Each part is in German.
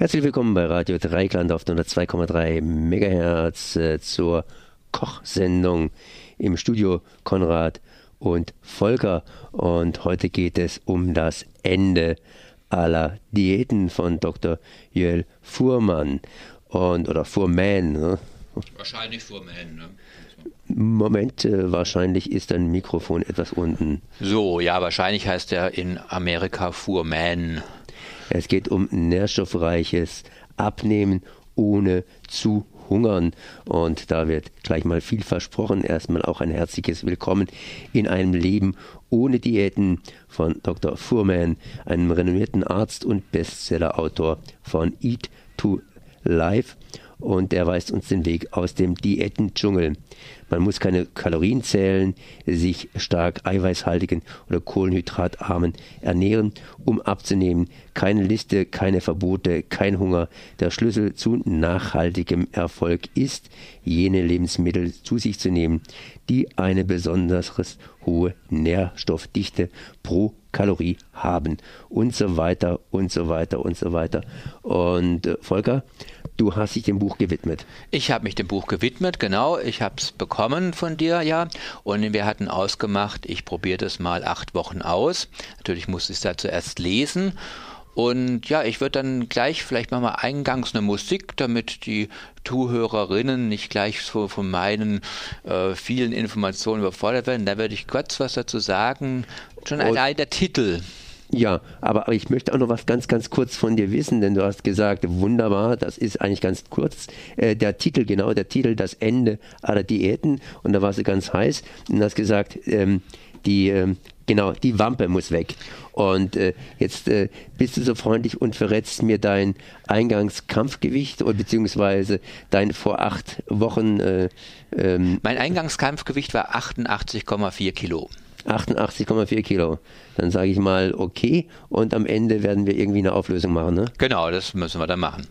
Herzlich willkommen bei Radio Dreikland auf 102,3 MHz äh, zur Kochsendung im Studio Konrad und Volker. Und heute geht es um das Ende aller Diäten von Dr. Joel Fuhrmann und oder Fuhrmann. Ne? Wahrscheinlich Fuhrmann. Ne? Moment, äh, wahrscheinlich ist dein Mikrofon etwas unten. So, ja, wahrscheinlich heißt er in Amerika Fuhrman. Es geht um nährstoffreiches Abnehmen ohne zu hungern. Und da wird gleich mal viel versprochen. Erstmal auch ein herzliches Willkommen in einem Leben ohne Diäten von Dr. Fuhrman, einem renommierten Arzt und Bestsellerautor von Eat to Life und er weist uns den Weg aus dem Diätendschungel. Man muss keine Kalorien zählen, sich stark eiweißhaltigen oder kohlenhydratarmen ernähren, um abzunehmen. Keine Liste, keine Verbote, kein Hunger. Der Schlüssel zu nachhaltigem Erfolg ist, jene Lebensmittel zu sich zu nehmen, die eine besonders hohe Nährstoffdichte pro Kalorie haben und so weiter und so weiter und so weiter. Und äh, Volker, Du hast dich dem Buch gewidmet. Ich habe mich dem Buch gewidmet, genau. Ich habe es bekommen von dir, ja. Und wir hatten ausgemacht, ich probiere das mal acht Wochen aus. Natürlich musste ich es da zuerst lesen. Und ja, ich würde dann gleich vielleicht mal eingangs eine Musik, damit die Zuhörerinnen nicht gleich so von meinen äh, vielen Informationen überfordert werden. Da würde ich kurz was dazu sagen. Schon allein der Titel. Ja, aber, aber ich möchte auch noch was ganz, ganz kurz von dir wissen, denn du hast gesagt, wunderbar, das ist eigentlich ganz kurz. Äh, der Titel, genau, der Titel, das Ende aller Diäten. Und da warst du ganz heiß und hast gesagt, ähm, die, ähm, genau, die Wampe muss weg. Und äh, jetzt äh, bist du so freundlich und verrätst mir dein Eingangskampfgewicht oder beziehungsweise dein vor acht Wochen. Äh, ähm, mein Eingangskampfgewicht war 88,4 Kilo. 88,4 Kilo. Dann sage ich mal okay und am Ende werden wir irgendwie eine Auflösung machen. Ne? Genau, das müssen wir dann machen.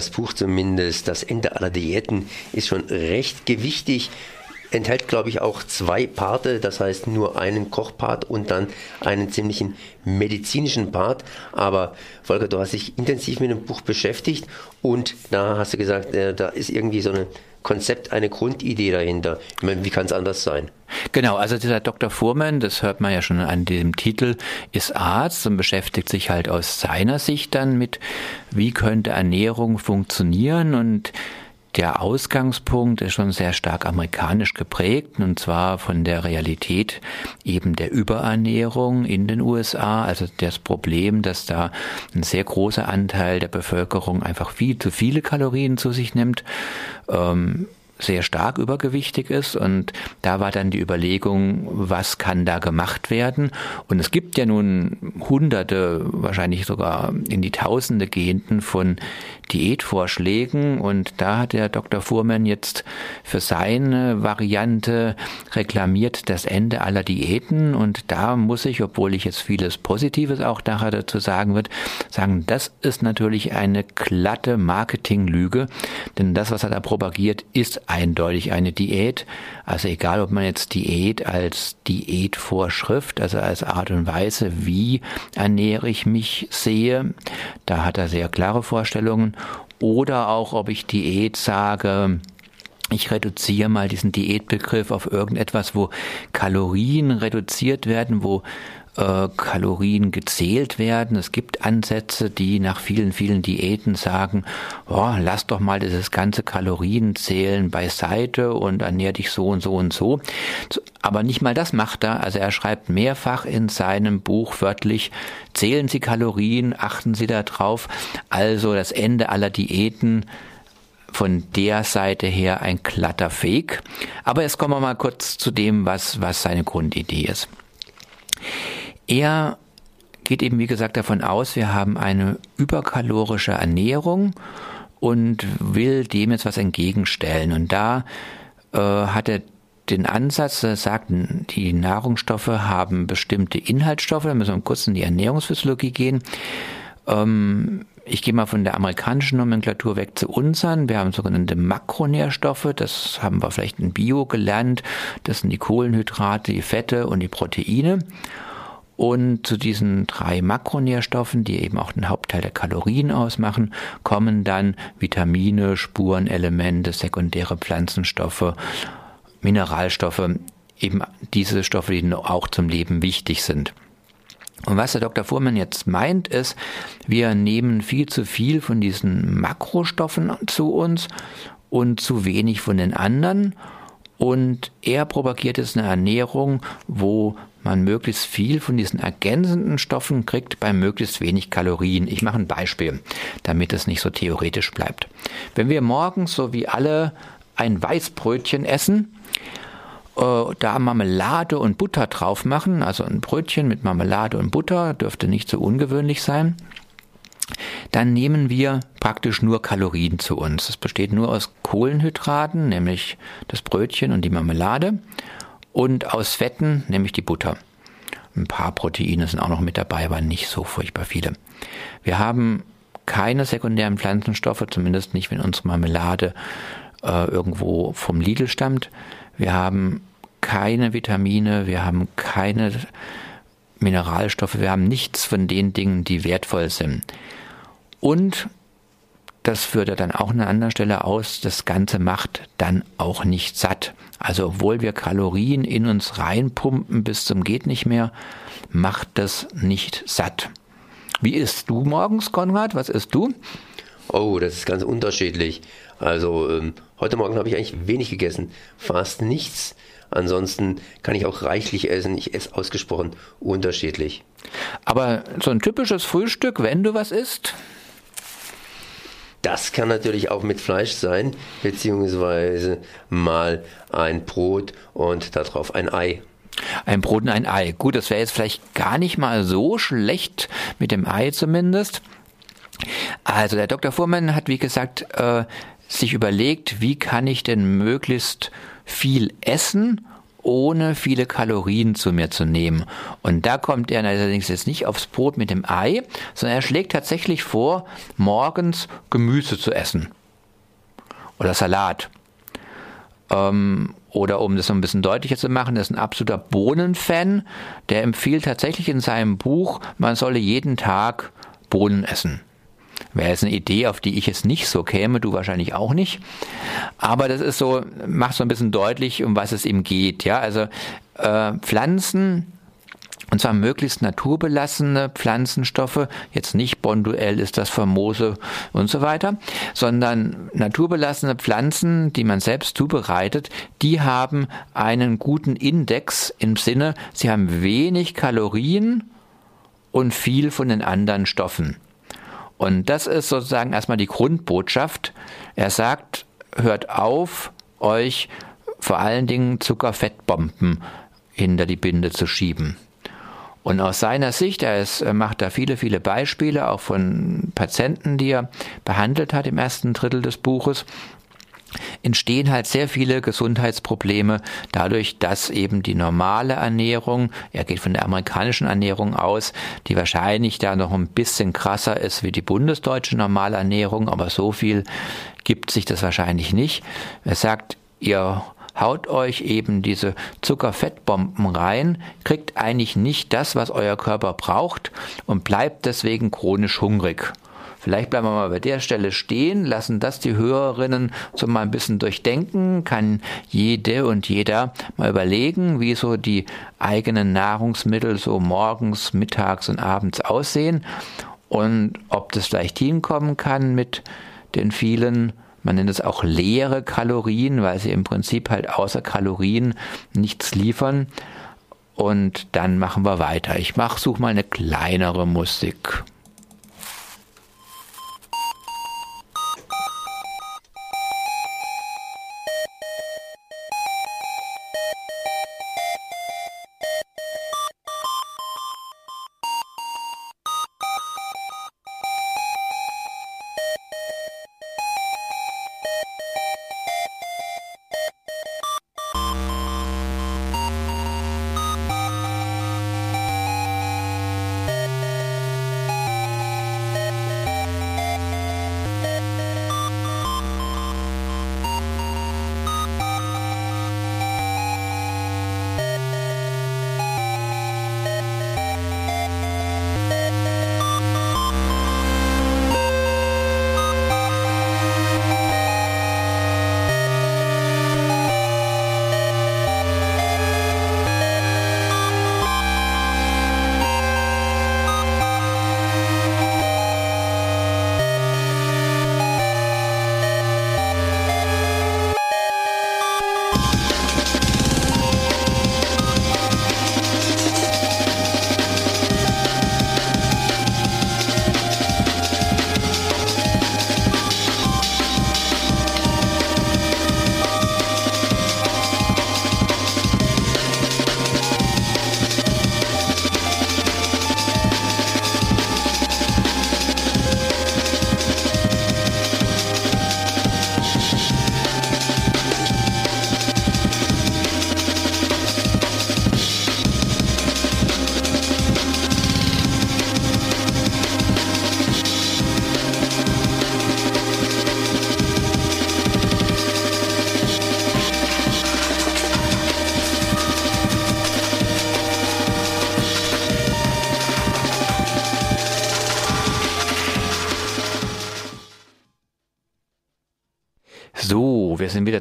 Das Buch zumindest, das Ende aller Diäten, ist schon recht gewichtig enthält, glaube ich, auch zwei Parte, das heißt nur einen Kochpart und dann einen ziemlichen medizinischen Part. Aber Volker, du hast dich intensiv mit dem Buch beschäftigt und da hast du gesagt, äh, da ist irgendwie so ein Konzept, eine Grundidee dahinter. Ich meine, wie kann es anders sein? Genau, also dieser Dr. Fuhrmann, das hört man ja schon an dem Titel, ist Arzt und beschäftigt sich halt aus seiner Sicht dann mit, wie könnte Ernährung funktionieren und der Ausgangspunkt ist schon sehr stark amerikanisch geprägt, und zwar von der Realität eben der Überernährung in den USA, also das Problem, dass da ein sehr großer Anteil der Bevölkerung einfach viel zu viele Kalorien zu sich nimmt. Ähm, sehr stark übergewichtig ist. Und da war dann die Überlegung, was kann da gemacht werden? Und es gibt ja nun hunderte, wahrscheinlich sogar in die Tausende gehenden von Diätvorschlägen. Und da hat der Dr. Fuhrmann jetzt für seine Variante reklamiert das Ende aller Diäten. Und da muss ich, obwohl ich jetzt vieles Positives auch nachher dazu sagen wird, sagen, das ist natürlich eine glatte Marketinglüge. Denn das, was er da propagiert, ist eindeutig eine Diät. Also egal, ob man jetzt Diät als Diätvorschrift, also als Art und Weise, wie ernähre ich mich sehe, da hat er sehr klare Vorstellungen. Oder auch, ob ich Diät sage, ich reduziere mal diesen Diätbegriff auf irgendetwas, wo Kalorien reduziert werden, wo äh, Kalorien gezählt werden. Es gibt Ansätze, die nach vielen, vielen Diäten sagen, oh, lass doch mal dieses ganze Kalorienzählen beiseite und ernähr dich so und so und so. Aber nicht mal das macht er. Also er schreibt mehrfach in seinem Buch wörtlich, zählen Sie Kalorien, achten Sie da drauf. Also das Ende aller Diäten von der Seite her ein glatter Fake. Aber jetzt kommen wir mal kurz zu dem, was, was seine Grundidee ist. Er geht eben, wie gesagt, davon aus, wir haben eine überkalorische Ernährung und will dem jetzt was entgegenstellen. Und da äh, hat er den Ansatz, er sagt, die Nahrungsstoffe haben bestimmte Inhaltsstoffe, da müssen wir kurz in die Ernährungsphysiologie gehen. Ähm, ich gehe mal von der amerikanischen Nomenklatur weg zu unseren. Wir haben sogenannte Makronährstoffe, das haben wir vielleicht in Bio gelernt. Das sind die Kohlenhydrate, die Fette und die Proteine. Und zu diesen drei Makronährstoffen, die eben auch den Hauptteil der Kalorien ausmachen, kommen dann Vitamine, Spurenelemente, sekundäre Pflanzenstoffe, Mineralstoffe, eben diese Stoffe, die auch zum Leben wichtig sind. Und was der Dr. Fuhrmann jetzt meint, ist, wir nehmen viel zu viel von diesen Makrostoffen zu uns und zu wenig von den anderen. Und er propagiert jetzt eine Ernährung, wo man möglichst viel von diesen ergänzenden Stoffen kriegt bei möglichst wenig Kalorien. Ich mache ein Beispiel, damit es nicht so theoretisch bleibt. Wenn wir morgens so wie alle ein Weißbrötchen essen, äh, da Marmelade und Butter drauf machen, also ein Brötchen mit Marmelade und Butter, dürfte nicht so ungewöhnlich sein, dann nehmen wir praktisch nur Kalorien zu uns. Es besteht nur aus Kohlenhydraten, nämlich das Brötchen und die Marmelade und aus Fetten, nämlich die Butter. Ein paar Proteine sind auch noch mit dabei, aber nicht so furchtbar viele. Wir haben keine sekundären Pflanzenstoffe, zumindest nicht, wenn unsere Marmelade äh, irgendwo vom Lidl stammt. Wir haben keine Vitamine, wir haben keine Mineralstoffe, wir haben nichts von den Dingen, die wertvoll sind. Und das führt er dann auch an einer anderen Stelle aus, das Ganze macht dann auch nicht satt. Also obwohl wir Kalorien in uns reinpumpen bis zum geht nicht mehr, macht das nicht satt. Wie isst du morgens, Konrad? Was isst du? Oh, das ist ganz unterschiedlich. Also ähm, heute Morgen habe ich eigentlich wenig gegessen, fast nichts. Ansonsten kann ich auch reichlich essen. Ich esse ausgesprochen unterschiedlich. Aber so ein typisches Frühstück, wenn du was isst? Das kann natürlich auch mit Fleisch sein, beziehungsweise mal ein Brot und darauf ein Ei. Ein Brot und ein Ei. Gut, das wäre jetzt vielleicht gar nicht mal so schlecht mit dem Ei zumindest. Also der Dr. Fuhrmann hat, wie gesagt, äh, sich überlegt, wie kann ich denn möglichst viel essen ohne viele Kalorien zu mir zu nehmen. Und da kommt er allerdings jetzt nicht aufs Brot mit dem Ei, sondern er schlägt tatsächlich vor, morgens Gemüse zu essen. Oder Salat. Ähm, oder um das so ein bisschen deutlicher zu machen, ist ein absoluter Bohnenfan. Der empfiehlt tatsächlich in seinem Buch, man solle jeden Tag Bohnen essen. Wäre jetzt eine Idee, auf die ich jetzt nicht so käme, du wahrscheinlich auch nicht. Aber das ist so, macht so ein bisschen deutlich, um was es ihm geht. Ja, also äh, Pflanzen und zwar möglichst naturbelassene Pflanzenstoffe, jetzt nicht Bonduell ist das famose und so weiter, sondern naturbelassene Pflanzen, die man selbst zubereitet, die haben einen guten Index im Sinne, sie haben wenig Kalorien und viel von den anderen Stoffen. Und das ist sozusagen erstmal die Grundbotschaft. Er sagt, hört auf, euch vor allen Dingen Zuckerfettbomben hinter die Binde zu schieben. Und aus seiner Sicht, er, ist, macht da viele, viele Beispiele, auch von Patienten, die er behandelt hat im ersten Drittel des Buches, entstehen halt sehr viele Gesundheitsprobleme dadurch, dass eben die normale Ernährung, er geht von der amerikanischen Ernährung aus, die wahrscheinlich da noch ein bisschen krasser ist wie die bundesdeutsche normale Ernährung, aber so viel gibt sich das wahrscheinlich nicht. Er sagt, ihr haut euch eben diese Zuckerfettbomben rein, kriegt eigentlich nicht das, was euer Körper braucht und bleibt deswegen chronisch hungrig. Vielleicht bleiben wir mal bei der Stelle stehen, lassen das die Hörerinnen so mal ein bisschen durchdenken, kann jede und jeder mal überlegen, wie so die eigenen Nahrungsmittel so morgens, mittags und abends aussehen und ob das vielleicht hinkommen kann mit den vielen man nennt es auch leere Kalorien, weil sie im Prinzip halt außer Kalorien nichts liefern. Und dann machen wir weiter. Ich mach, such mal eine kleinere Musik.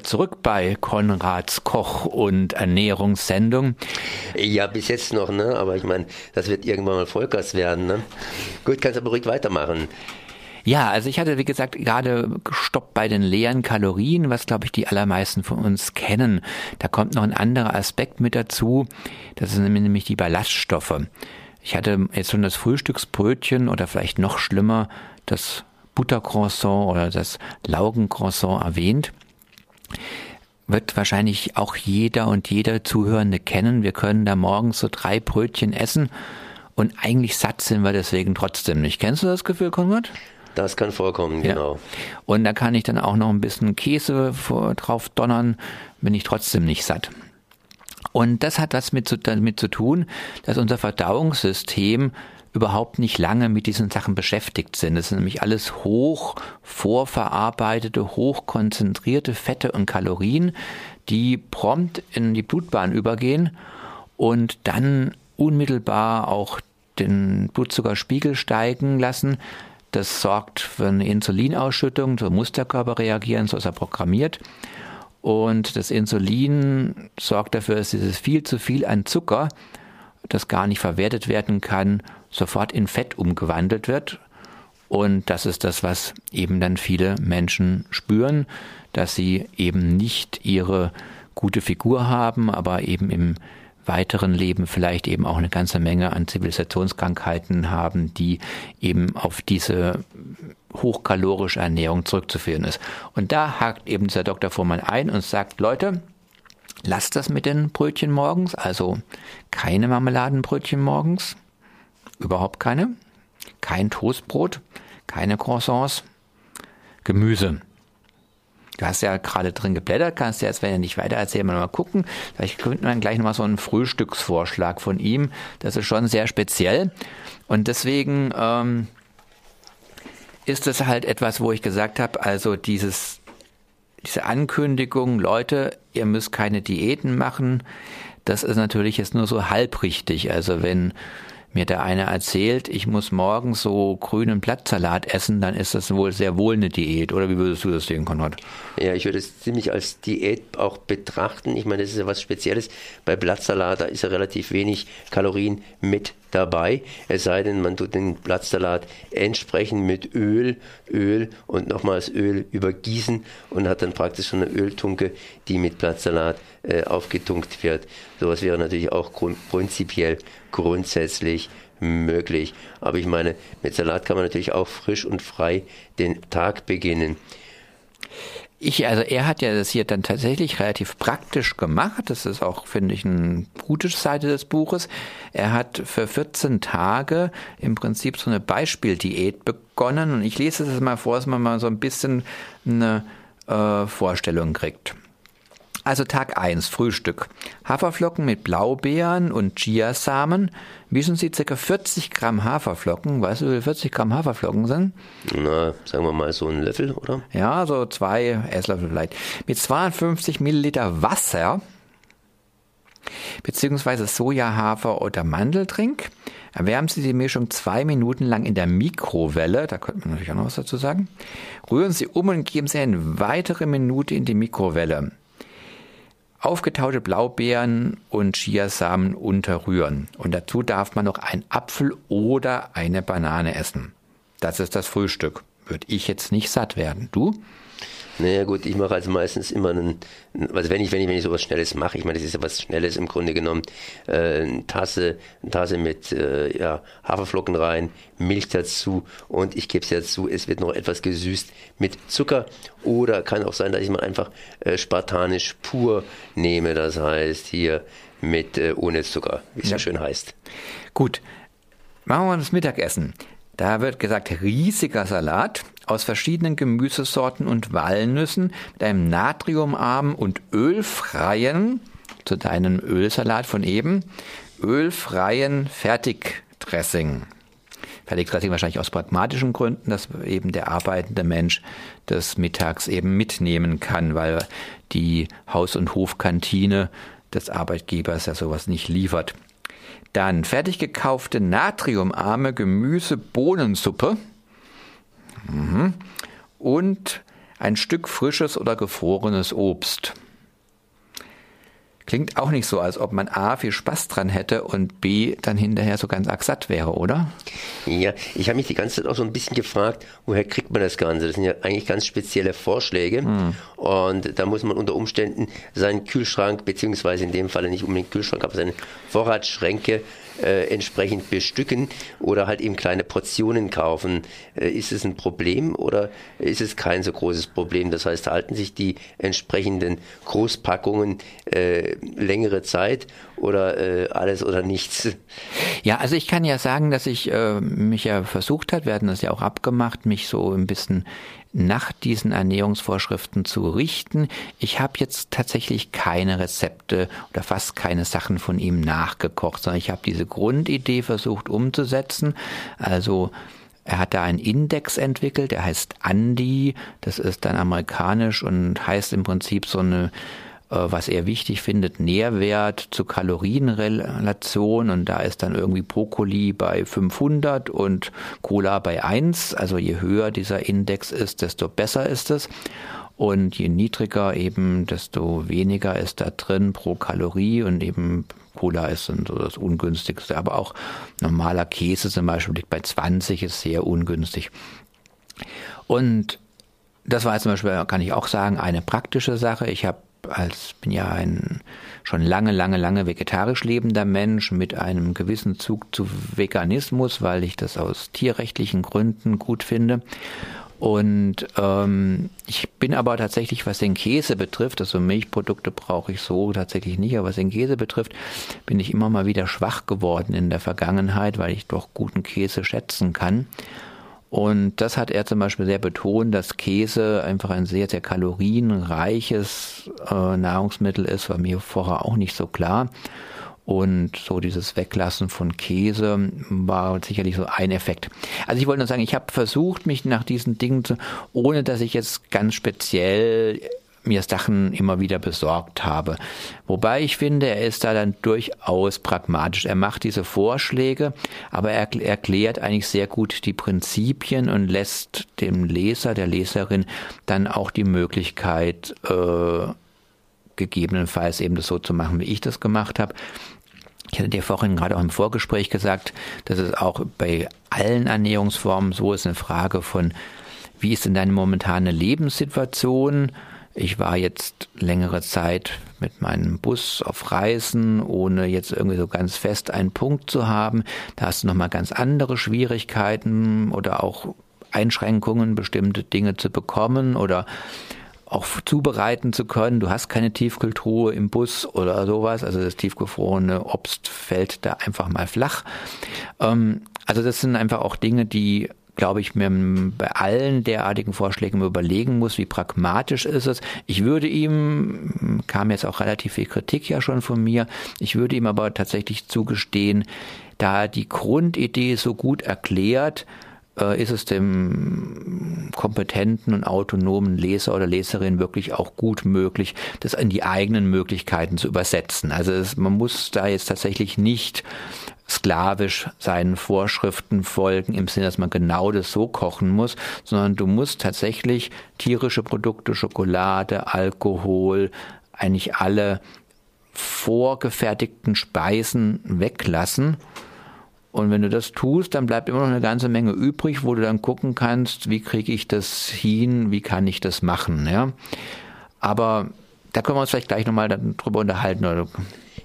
Zurück bei Konrads Koch- und Ernährungssendung. Ja, bis jetzt noch, ne? Aber ich meine, das wird irgendwann mal Vollgas werden, ne? Gut, kannst aber ruhig weitermachen. Ja, also ich hatte, wie gesagt, gerade gestoppt bei den leeren Kalorien, was, glaube ich, die allermeisten von uns kennen. Da kommt noch ein anderer Aspekt mit dazu. Das sind nämlich die Ballaststoffe. Ich hatte jetzt schon das Frühstücksbrötchen oder vielleicht noch schlimmer das Buttercroissant oder das Laugencroissant erwähnt wird wahrscheinlich auch jeder und jeder Zuhörende kennen. Wir können da morgens so drei Brötchen essen und eigentlich satt sind wir deswegen trotzdem nicht. Kennst du das Gefühl, Konrad? Das kann vorkommen, ja. genau. Und da kann ich dann auch noch ein bisschen Käse vor, drauf donnern, bin ich trotzdem nicht satt. Und das hat was mit zu, damit zu tun, dass unser Verdauungssystem überhaupt nicht lange mit diesen Sachen beschäftigt sind. Das sind nämlich alles hoch vorverarbeitete, hochkonzentrierte Fette und Kalorien, die prompt in die Blutbahn übergehen und dann unmittelbar auch den Blutzuckerspiegel steigen lassen. Das sorgt für eine Insulinausschüttung, so muss der Körper reagieren, so ist er programmiert. Und das Insulin sorgt dafür, dass dieses viel zu viel an Zucker, das gar nicht verwertet werden kann, sofort in Fett umgewandelt wird. Und das ist das, was eben dann viele Menschen spüren, dass sie eben nicht ihre gute Figur haben, aber eben im weiteren Leben vielleicht eben auch eine ganze Menge an Zivilisationskrankheiten haben, die eben auf diese hochkalorische Ernährung zurückzuführen ist. Und da hakt eben dieser Dr. Fuhrmann ein und sagt, Leute, lasst das mit den Brötchen morgens, also keine Marmeladenbrötchen morgens, überhaupt keine, kein Toastbrot, keine Croissants, Gemüse. Du hast ja gerade drin geblättert, kannst du jetzt, wenn er nicht weiter erzählen, mal gucken. Vielleicht könnte man gleich nochmal so einen Frühstücksvorschlag von ihm. Das ist schon sehr speziell. Und deswegen ähm, ist das halt etwas, wo ich gesagt habe, also dieses, diese Ankündigung, Leute, ihr müsst keine Diäten machen, das ist natürlich jetzt nur so halbrichtig. Also wenn mir der eine erzählt, ich muss morgens so grünen Blattsalat essen, dann ist das wohl sehr wohl eine Diät. Oder wie würdest du das sehen, Konrad? Ja, ich würde es ziemlich als Diät auch betrachten. Ich meine, das ist ja was Spezielles. Bei Blattsalat, da ist ja relativ wenig Kalorien mit dabei. Es sei denn, man tut den Blattsalat entsprechend mit Öl, Öl und nochmals Öl übergießen und hat dann praktisch schon eine Öltunke, die mit Blattsalat äh, aufgetunkt wird. Sowas wäre natürlich auch grund prinzipiell grundsätzlich möglich. Aber ich meine, mit Salat kann man natürlich auch frisch und frei den Tag beginnen. Ich, also er hat ja das hier dann tatsächlich relativ praktisch gemacht. Das ist auch, finde ich, eine gute Seite des Buches. Er hat für 14 Tage im Prinzip so eine Beispieldiät begonnen. Und ich lese das mal vor, dass man mal so ein bisschen eine äh, Vorstellung kriegt. Also Tag 1, Frühstück. Haferflocken mit Blaubeeren und Chiasamen. Mischen Sie ca. 40 Gramm Haferflocken. Weißt du, wie 40 Gramm Haferflocken sind? Na, sagen wir mal so einen Löffel, oder? Ja, so zwei Esslöffel vielleicht. Mit 52 Milliliter Wasser, beziehungsweise Sojahafer oder Mandeltrink. Erwärmen Sie die Mischung zwei Minuten lang in der Mikrowelle. Da könnte man natürlich auch noch was dazu sagen. Rühren Sie um und geben Sie eine weitere Minute in die Mikrowelle aufgetaute Blaubeeren und Chiasamen unterrühren. Und dazu darf man noch einen Apfel oder eine Banane essen. Das ist das Frühstück. Würde ich jetzt nicht satt werden. Du? Naja gut, ich mache also meistens immer einen, also wenn ich, wenn ich, wenn ich sowas Schnelles mache, ich meine, das ist ja was Schnelles im Grunde genommen, äh, eine Tasse, eine Tasse mit äh, ja, Haferflocken rein, Milch dazu und ich gebe es dazu, es wird noch etwas gesüßt mit Zucker oder kann auch sein, dass ich mal einfach äh, spartanisch pur nehme, das heißt hier mit äh, ohne Zucker, wie es ja. so schön heißt. Gut, machen wir mal das Mittagessen. Da wird gesagt, riesiger Salat aus verschiedenen Gemüsesorten und Walnüssen mit einem natriumarmen und ölfreien, zu deinem Ölsalat von eben, ölfreien Fertigdressing. Fertigdressing wahrscheinlich aus pragmatischen Gründen, dass eben der arbeitende Mensch das mittags eben mitnehmen kann, weil die Haus- und Hofkantine des Arbeitgebers ja sowas nicht liefert. Dann fertig gekaufte natriumarme Gemüse-Bohnensuppe. Mhm. Und ein Stück frisches oder gefrorenes Obst. Klingt auch nicht so, als ob man A viel Spaß dran hätte und B dann hinterher so ganz satt wäre, oder? Ja, ich habe mich die ganze Zeit auch so ein bisschen gefragt, woher kriegt man das Ganze? Das sind ja eigentlich ganz spezielle Vorschläge hm. und da muss man unter Umständen seinen Kühlschrank, beziehungsweise in dem Fall nicht unbedingt Kühlschrank, aber seine Vorratsschränke äh, entsprechend bestücken oder halt eben kleine Portionen kaufen. Äh, ist es ein Problem oder ist es kein so großes Problem? Das heißt, halten sich die entsprechenden Großpackungen äh, längere Zeit oder äh, alles oder nichts? Ja, also ich kann ja sagen, dass ich äh, mich ja versucht hat, wir hatten das ja auch abgemacht, mich so ein bisschen nach diesen Ernährungsvorschriften zu richten. Ich habe jetzt tatsächlich keine Rezepte oder fast keine Sachen von ihm nachgekocht, sondern ich habe diese Grundidee versucht umzusetzen. Also er hat da einen Index entwickelt, der heißt Andy, das ist dann amerikanisch und heißt im Prinzip so eine was er wichtig findet, Nährwert zu Kalorienrelation und da ist dann irgendwie Brokkoli bei 500 und Cola bei 1. Also je höher dieser Index ist, desto besser ist es. Und je niedriger eben, desto weniger ist da drin pro Kalorie und eben Cola ist dann so das ungünstigste. Aber auch normaler Käse zum Beispiel liegt bei 20, ist sehr ungünstig. Und das war zum Beispiel, kann ich auch sagen, eine praktische Sache. Ich habe als bin ja ein schon lange, lange, lange vegetarisch lebender Mensch mit einem gewissen Zug zu Veganismus, weil ich das aus tierrechtlichen Gründen gut finde. Und ähm, ich bin aber tatsächlich, was den Käse betrifft, also Milchprodukte brauche ich so tatsächlich nicht, aber was den Käse betrifft, bin ich immer mal wieder schwach geworden in der Vergangenheit, weil ich doch guten Käse schätzen kann. Und das hat er zum Beispiel sehr betont, dass Käse einfach ein sehr, sehr kalorienreiches äh, Nahrungsmittel ist, war mir vorher auch nicht so klar. Und so dieses Weglassen von Käse war sicherlich so ein Effekt. Also ich wollte nur sagen, ich habe versucht, mich nach diesen Dingen zu, ohne dass ich jetzt ganz speziell mir Sachen immer wieder besorgt habe. Wobei ich finde, er ist da dann durchaus pragmatisch. Er macht diese Vorschläge, aber er erklärt eigentlich sehr gut die Prinzipien und lässt dem Leser, der Leserin dann auch die Möglichkeit, äh, gegebenenfalls eben das so zu machen, wie ich das gemacht habe. Ich hatte dir vorhin gerade auch im Vorgespräch gesagt, dass es auch bei allen Ernährungsformen so ist, eine Frage von, wie ist denn deine momentane Lebenssituation? Ich war jetzt längere Zeit mit meinem Bus auf Reisen, ohne jetzt irgendwie so ganz fest einen Punkt zu haben. Da hast du nochmal ganz andere Schwierigkeiten oder auch Einschränkungen, bestimmte Dinge zu bekommen oder auch zubereiten zu können. Du hast keine Tiefkühltruhe im Bus oder sowas. Also das tiefgefrorene Obst fällt da einfach mal flach. Ähm, also das sind einfach auch Dinge, die glaube ich, mir bei allen derartigen Vorschlägen überlegen muss, wie pragmatisch ist es. Ich würde ihm, kam jetzt auch relativ viel Kritik ja schon von mir, ich würde ihm aber tatsächlich zugestehen, da die Grundidee so gut erklärt, äh, ist es dem kompetenten und autonomen Leser oder Leserin wirklich auch gut möglich, das in die eigenen Möglichkeiten zu übersetzen. Also es, man muss da jetzt tatsächlich nicht sklavisch seinen Vorschriften folgen, im Sinne, dass man genau das so kochen muss, sondern du musst tatsächlich tierische Produkte, Schokolade, Alkohol, eigentlich alle vorgefertigten Speisen weglassen und wenn du das tust, dann bleibt immer noch eine ganze Menge übrig, wo du dann gucken kannst, wie kriege ich das hin, wie kann ich das machen. Ja? Aber da können wir uns vielleicht gleich nochmal drüber unterhalten. Oder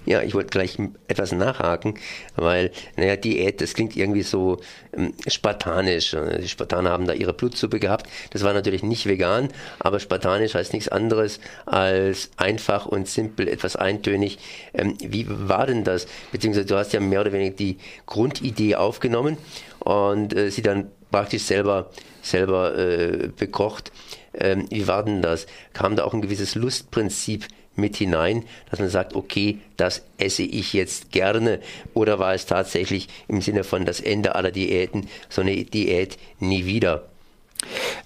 ja, ich wollte gleich etwas nachhaken, weil, naja, Diät, das klingt irgendwie so ähm, spartanisch. Die Spartaner haben da ihre Blutsuppe gehabt. Das war natürlich nicht vegan, aber spartanisch heißt nichts anderes als einfach und simpel, etwas eintönig. Ähm, wie war denn das? Beziehungsweise du hast ja mehr oder weniger die Grundidee aufgenommen und äh, sie dann praktisch selber, selber äh, bekocht. Ähm, wie war denn das? Kam da auch ein gewisses Lustprinzip mit hinein, dass man sagt, okay, das esse ich jetzt gerne? Oder war es tatsächlich im Sinne von das Ende aller Diäten, so eine Diät nie wieder?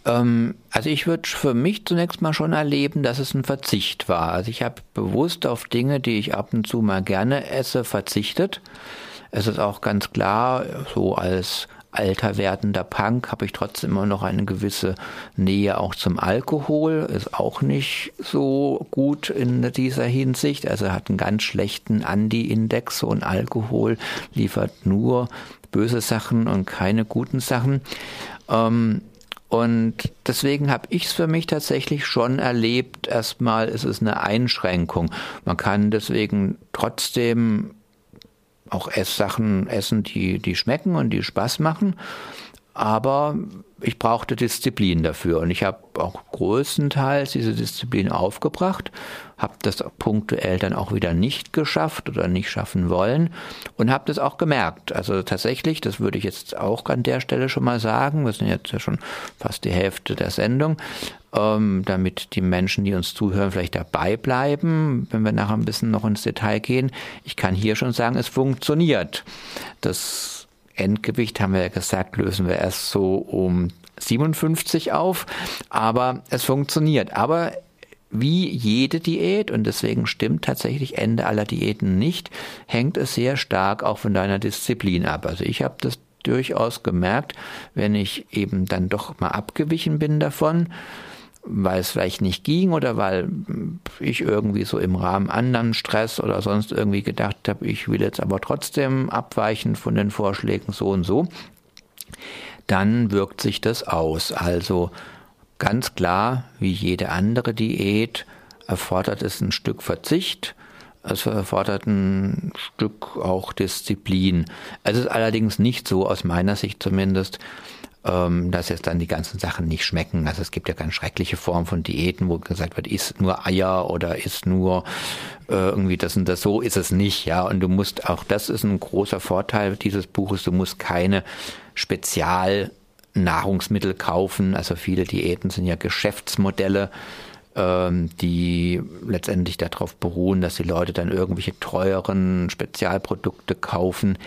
Ähm, also ich würde für mich zunächst mal schon erleben, dass es ein Verzicht war. Also ich habe bewusst auf Dinge, die ich ab und zu mal gerne esse, verzichtet. Es ist auch ganz klar, so als alter werdender Punk habe ich trotzdem immer noch eine gewisse Nähe auch zum Alkohol. Ist auch nicht so gut in dieser Hinsicht. Also hat einen ganz schlechten Andi-Index. und Alkohol liefert nur böse Sachen und keine guten Sachen. Ähm, und deswegen habe ich es für mich tatsächlich schon erlebt. Erstmal ist es eine Einschränkung. Man kann deswegen trotzdem auch Esssachen essen, die, die schmecken und die Spaß machen. aber ich brauchte Disziplin dafür und ich habe auch größtenteils diese Disziplin aufgebracht, habe das punktuell dann auch wieder nicht geschafft oder nicht schaffen wollen und habe das auch gemerkt. Also tatsächlich, das würde ich jetzt auch an der Stelle schon mal sagen, wir sind jetzt ja schon fast die Hälfte der Sendung, ähm, damit die Menschen, die uns zuhören, vielleicht dabei bleiben, wenn wir nachher ein bisschen noch ins Detail gehen. Ich kann hier schon sagen, es funktioniert. Das Endgewicht, haben wir ja gesagt, lösen wir erst so um 57 auf. Aber es funktioniert. Aber wie jede Diät, und deswegen stimmt tatsächlich Ende aller Diäten nicht, hängt es sehr stark auch von deiner Disziplin ab. Also ich habe das durchaus gemerkt, wenn ich eben dann doch mal abgewichen bin davon, weil es vielleicht nicht ging oder weil ich irgendwie so im Rahmen anderen Stress oder sonst irgendwie gedacht habe, ich will jetzt aber trotzdem abweichen von den Vorschlägen so und so, dann wirkt sich das aus. Also ganz klar, wie jede andere Diät, erfordert es ein Stück Verzicht, es erfordert ein Stück auch Disziplin. Es ist allerdings nicht so, aus meiner Sicht zumindest, ähm, dass jetzt dann die ganzen Sachen nicht schmecken. Also es gibt ja ganz schreckliche Formen von Diäten, wo gesagt wird, isst nur Eier oder isst nur äh, irgendwie das und das. So ist es nicht, ja. Und du musst auch, das ist ein großer Vorteil dieses Buches, du musst keine Spezialnahrungsmittel kaufen. Also viele Diäten sind ja Geschäftsmodelle ähm, die letztendlich darauf beruhen, dass die Leute dann irgendwelche teuren Spezialprodukte kaufen.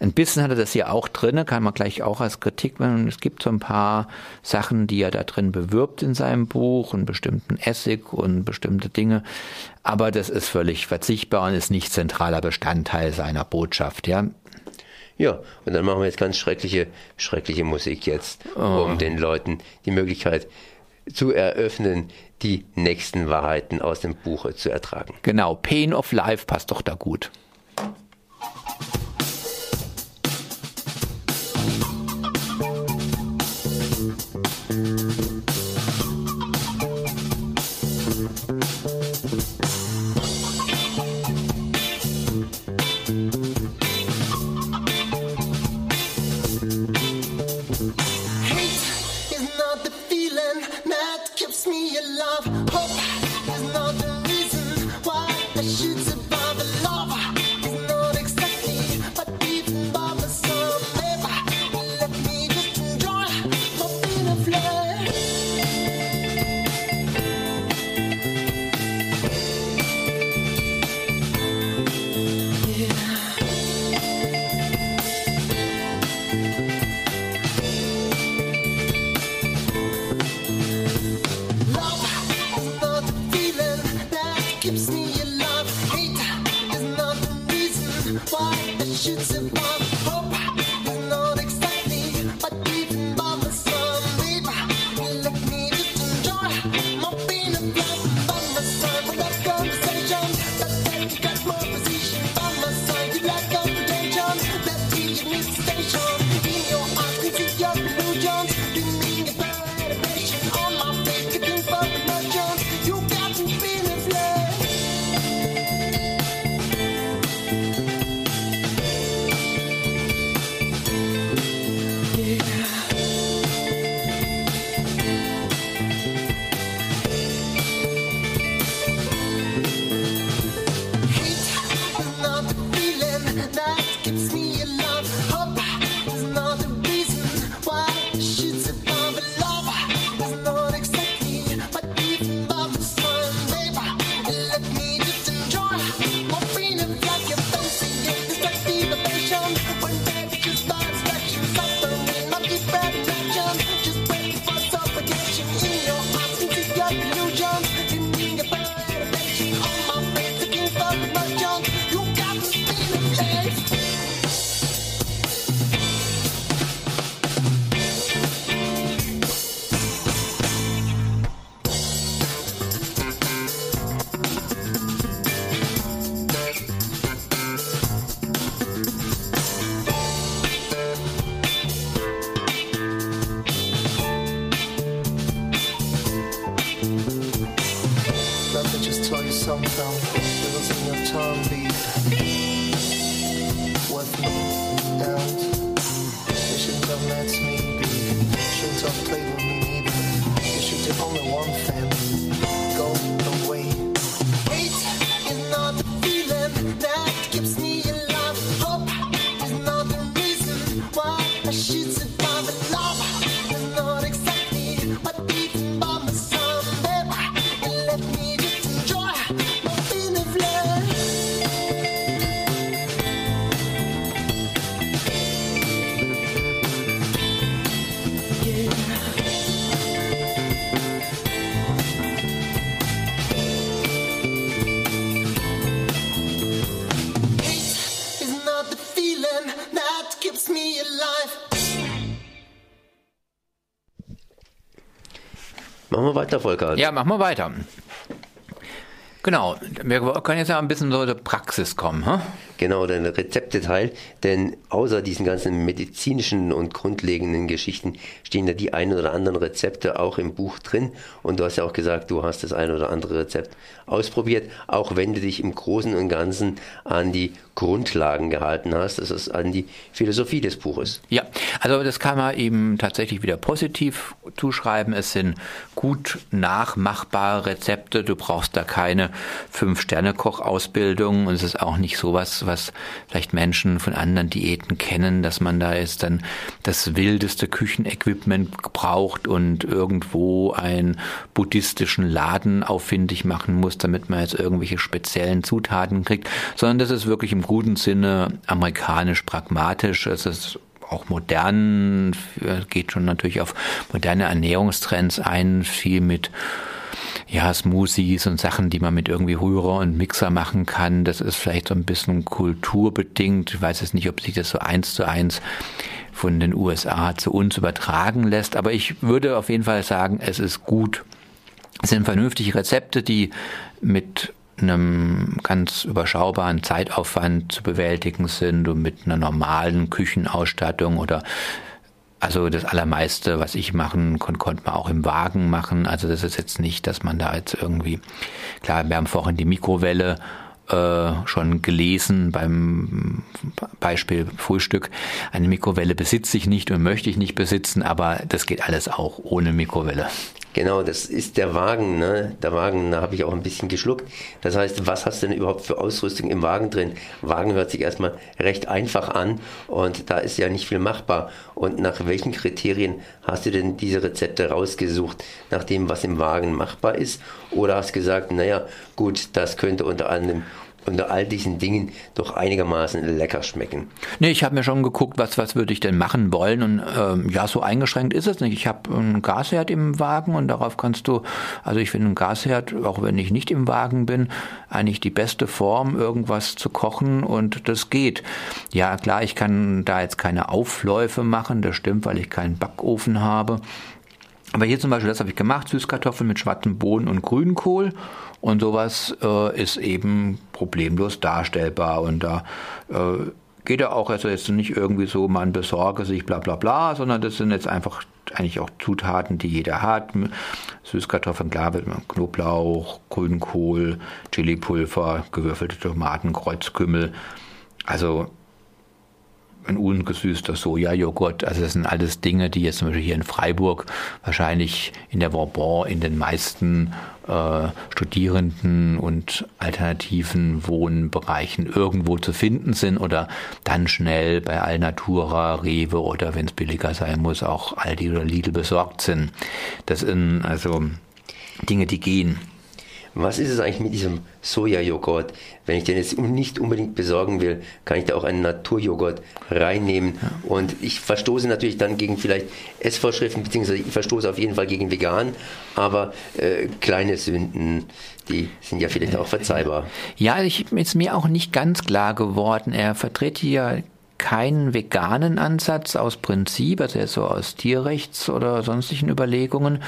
Ein bisschen hat er das hier auch drin, kann man gleich auch als Kritik machen. Es gibt so ein paar Sachen, die er da drin bewirbt in seinem Buch, einen bestimmten Essig und bestimmte Dinge. Aber das ist völlig verzichtbar und ist nicht zentraler Bestandteil seiner Botschaft, ja. Ja, und dann machen wir jetzt ganz schreckliche, schreckliche Musik jetzt, oh. um den Leuten die Möglichkeit zu eröffnen, die nächsten Wahrheiten aus dem Buche zu ertragen. Genau, Pain of Life passt doch da gut. Weiter, Volker. Ja, machen wir weiter. Genau, wir können jetzt ja ein bisschen so zur Praxis kommen. Hm? Genau, den Rezepteteil, denn außer diesen ganzen medizinischen und grundlegenden Geschichten stehen da die ein oder anderen Rezepte auch im Buch drin. Und du hast ja auch gesagt, du hast das ein oder andere Rezept ausprobiert, auch wenn du dich im Großen und Ganzen an die Grundlagen gehalten hast, das ist an die Philosophie des Buches. Ja, also das kann man eben tatsächlich wieder positiv zuschreiben. Es sind gut nachmachbare Rezepte. Du brauchst da keine Fünf-Sterne-Koch-Ausbildung und es ist auch nicht sowas, was vielleicht Menschen von anderen Diäten kennen, dass man da jetzt dann das wildeste Küchenequipment braucht und irgendwo einen buddhistischen Laden auffindig machen muss, damit man jetzt irgendwelche speziellen Zutaten kriegt, sondern das ist wirklich im guten Sinne amerikanisch pragmatisch. Es ist auch modern, geht schon natürlich auf moderne Ernährungstrends ein, viel mit ja, Smoothies und Sachen, die man mit irgendwie Rührer und Mixer machen kann. Das ist vielleicht so ein bisschen kulturbedingt. Ich weiß jetzt nicht, ob sich das so eins zu eins von den USA zu uns übertragen lässt, aber ich würde auf jeden Fall sagen, es ist gut. Es sind vernünftige Rezepte, die mit einem ganz überschaubaren Zeitaufwand zu bewältigen sind und mit einer normalen Küchenausstattung oder also das Allermeiste, was ich machen konnte, konnte man auch im Wagen machen. Also das ist jetzt nicht, dass man da jetzt irgendwie, klar, wir haben vorhin die Mikrowelle äh, schon gelesen beim Beispiel Frühstück. Eine Mikrowelle besitze ich nicht und möchte ich nicht besitzen, aber das geht alles auch ohne Mikrowelle. Genau, das ist der Wagen. Ne? Der Wagen, da habe ich auch ein bisschen geschluckt. Das heißt, was hast du denn überhaupt für Ausrüstung im Wagen drin? Wagen hört sich erstmal recht einfach an und da ist ja nicht viel machbar. Und nach welchen Kriterien hast du denn diese Rezepte rausgesucht? Nach dem, was im Wagen machbar ist? Oder hast gesagt, naja, gut, das könnte unter anderem unter all diesen Dingen doch einigermaßen lecker schmecken. Nee, ich habe mir schon geguckt, was, was würde ich denn machen wollen und ähm, ja, so eingeschränkt ist es nicht. Ich habe einen Gasherd im Wagen und darauf kannst du, also ich finde einen Gasherd, auch wenn ich nicht im Wagen bin, eigentlich die beste Form, irgendwas zu kochen und das geht. Ja, klar, ich kann da jetzt keine Aufläufe machen, das stimmt, weil ich keinen Backofen habe. Aber hier zum Beispiel, das habe ich gemacht, Süßkartoffeln mit schwarzem Bohnen und Grünkohl und sowas äh, ist eben problemlos darstellbar und da äh, geht er auch also jetzt nicht irgendwie so, man besorge sich bla bla bla, sondern das sind jetzt einfach eigentlich auch Zutaten, die jeder hat. Süßkartoffeln, klar, Knoblauch, Grünkohl, Chilipulver, gewürfelte Tomaten, Kreuzkümmel. Also ein ungesüßter Sojajoghurt. Also das sind alles Dinge, die jetzt zum Beispiel hier in Freiburg wahrscheinlich in der Bourbon in den meisten äh, Studierenden und alternativen Wohnbereichen irgendwo zu finden sind oder dann schnell bei Alnatura, Rewe oder wenn es billiger sein muss, auch Aldi oder Lidl besorgt sind. Das sind also Dinge, die gehen. Was ist es eigentlich mit diesem Sojajoghurt? Wenn ich den jetzt nicht unbedingt besorgen will, kann ich da auch einen Naturjoghurt reinnehmen. Und ich verstoße natürlich dann gegen vielleicht Essvorschriften, beziehungsweise ich verstoße auf jeden Fall gegen vegan, aber äh, kleine Sünden, die sind ja vielleicht auch verzeihbar. Ja, ich ist mir auch nicht ganz klar geworden. Er vertritt hier keinen veganen Ansatz aus Prinzip, also so aus Tierrechts oder sonstigen Überlegungen,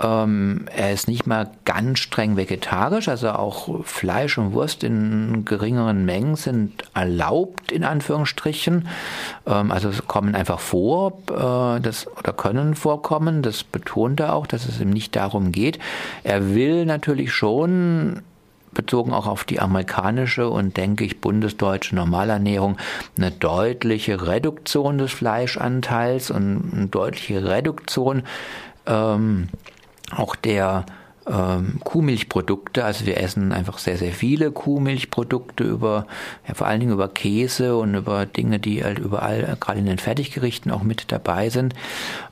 ähm, er ist nicht mal ganz streng vegetarisch, also auch Fleisch und Wurst in geringeren Mengen sind erlaubt, in Anführungsstrichen. Ähm, also kommen einfach vor äh, das, oder können vorkommen. Das betont er auch, dass es ihm nicht darum geht. Er will natürlich schon bezogen auch auf die amerikanische und denke ich bundesdeutsche Normalernährung eine deutliche Reduktion des Fleischanteils und eine deutliche Reduktion ähm, auch der ähm, Kuhmilchprodukte. Also wir essen einfach sehr, sehr viele Kuhmilchprodukte über, ja, vor allen Dingen über Käse und über Dinge, die halt überall, äh, gerade in den Fertiggerichten auch mit dabei sind.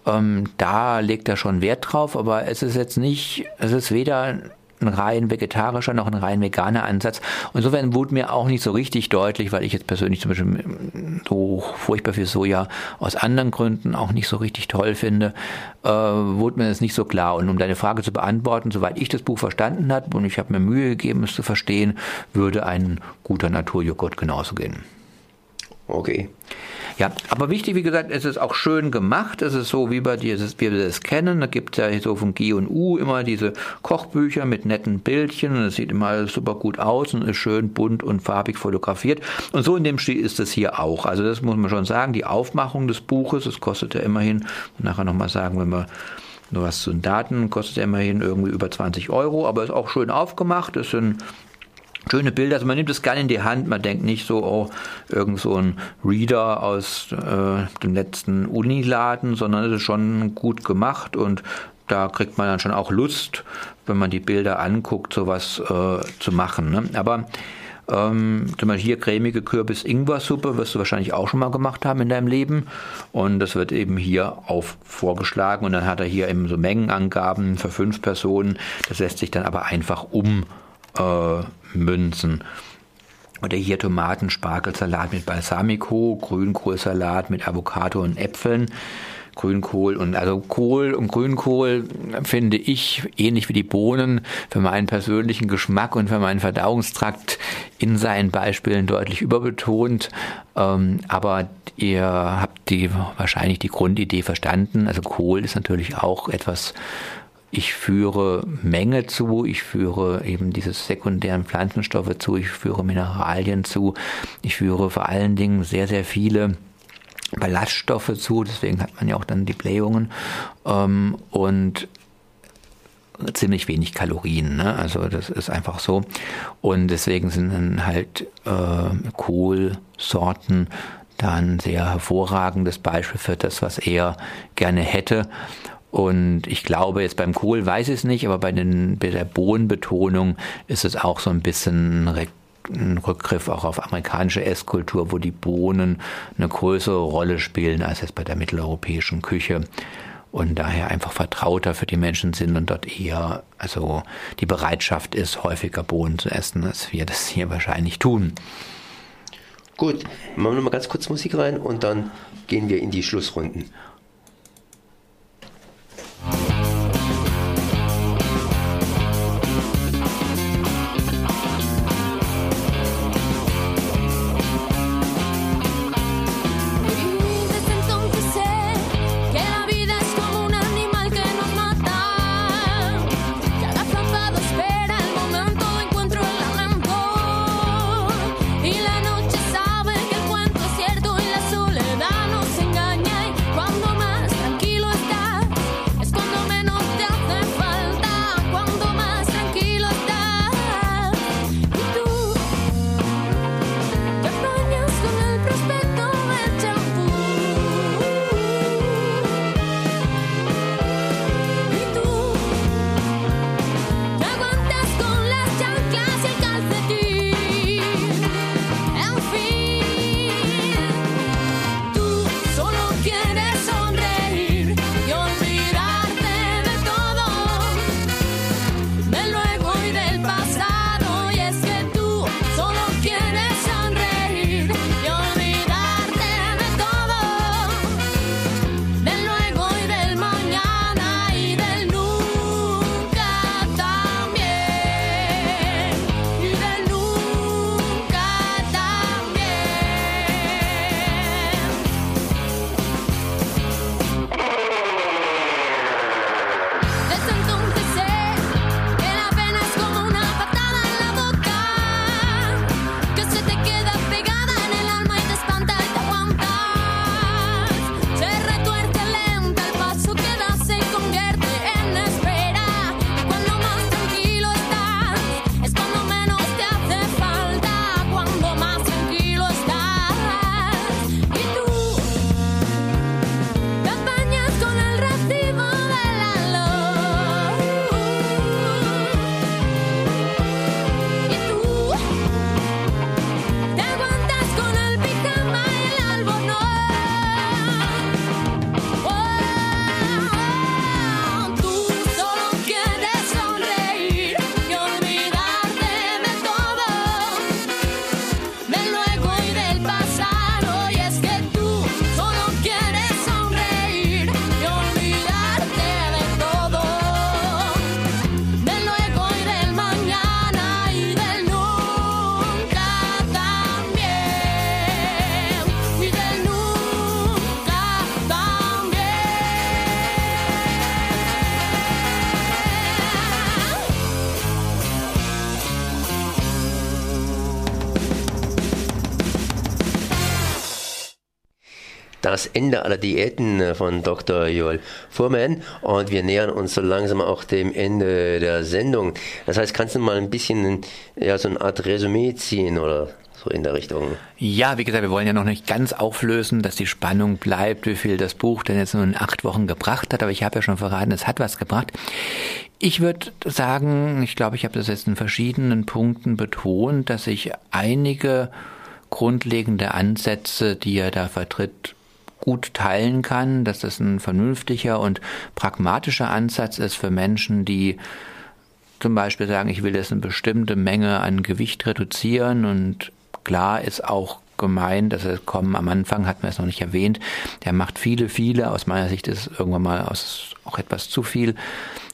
Ähm, da legt er schon Wert drauf, aber es ist jetzt nicht, es ist weder ein rein vegetarischer noch ein rein veganer Ansatz. Insofern wurde mir auch nicht so richtig deutlich, weil ich jetzt persönlich zum Beispiel so furchtbar viel Soja aus anderen Gründen auch nicht so richtig toll finde, äh, wurde mir das nicht so klar. Und um deine Frage zu beantworten, soweit ich das Buch verstanden habe und ich habe mir Mühe gegeben, es zu verstehen, würde ein guter Naturjoghurt genauso gehen. Okay. Ja, aber wichtig, wie gesagt, es ist auch schön gemacht. Es ist so, wie wir, dieses, wir das kennen. Da gibt es ja so von G und U immer diese Kochbücher mit netten Bildchen es sieht immer alles super gut aus und ist schön bunt und farbig fotografiert. Und so in dem Stil ist es hier auch. Also das muss man schon sagen. Die Aufmachung des Buches, es kostet ja immerhin, nachher nochmal sagen, wenn wir nur was zu den Daten, kostet ja immerhin irgendwie über 20 Euro, aber ist auch schön aufgemacht. Es sind schöne Bilder. Also man nimmt es gerne in die Hand. Man denkt nicht so, oh, irgend so ein Reader aus äh, dem letzten Uniladen, sondern es ist schon gut gemacht und da kriegt man dann schon auch Lust, wenn man die Bilder anguckt, sowas äh, zu machen. Ne? Aber ähm, zum Beispiel hier cremige Kürbis-Ingwer-Suppe wirst du wahrscheinlich auch schon mal gemacht haben in deinem Leben. Und das wird eben hier auf vorgeschlagen. Und dann hat er hier eben so Mengenangaben für fünf Personen. Das lässt sich dann aber einfach um äh, Münzen. Oder hier Tomaten, Spargelsalat mit Balsamico, Grünkohlsalat mit Avocado und Äpfeln. Grünkohl und also Kohl und Grünkohl finde ich ähnlich wie die Bohnen für meinen persönlichen Geschmack und für meinen Verdauungstrakt in seinen Beispielen deutlich überbetont. Ähm, aber ihr habt die wahrscheinlich die Grundidee verstanden. Also Kohl ist natürlich auch etwas ich führe Menge zu, ich führe eben diese sekundären Pflanzenstoffe zu, ich führe Mineralien zu, ich führe vor allen Dingen sehr, sehr viele Ballaststoffe zu, deswegen hat man ja auch dann die Blähungen ähm, und ziemlich wenig Kalorien. Ne? Also das ist einfach so. Und deswegen sind dann halt äh, Kohlsorten dann sehr hervorragendes Beispiel für das, was er gerne hätte. Und ich glaube, jetzt beim Kohl weiß ich es nicht, aber bei, den, bei der Bohnenbetonung ist es auch so ein bisschen ein Rückgriff auch auf amerikanische Esskultur, wo die Bohnen eine größere Rolle spielen als jetzt bei der mitteleuropäischen Küche und daher einfach vertrauter für die Menschen sind und dort eher, also die Bereitschaft ist, häufiger Bohnen zu essen, als wir das hier wahrscheinlich tun. Gut, machen wir noch mal ganz kurz Musik rein und dann gehen wir in die Schlussrunden. Bye. Das Ende aller Diäten äh, von Dr. Joel Fuhrmann und wir nähern uns so langsam auch dem Ende der Sendung. Das heißt, kannst du mal ein bisschen ja, so eine Art Resümee ziehen oder so in der Richtung. Ja, wie gesagt, wir wollen ja noch nicht ganz auflösen, dass die Spannung bleibt, wie viel das Buch denn jetzt nur in acht Wochen gebracht hat, aber ich habe ja schon verraten, es hat was gebracht. Ich würde sagen, ich glaube, ich habe das jetzt in verschiedenen Punkten betont, dass ich einige grundlegende Ansätze, die er da vertritt, gut teilen kann, dass das ein vernünftiger und pragmatischer Ansatz ist für Menschen, die zum Beispiel sagen, ich will jetzt eine bestimmte Menge an Gewicht reduzieren. Und klar ist auch gemeint, dass er kommen am Anfang hat man es noch nicht erwähnt, der macht viele, viele, aus meiner Sicht ist es irgendwann mal aus, auch etwas zu viel,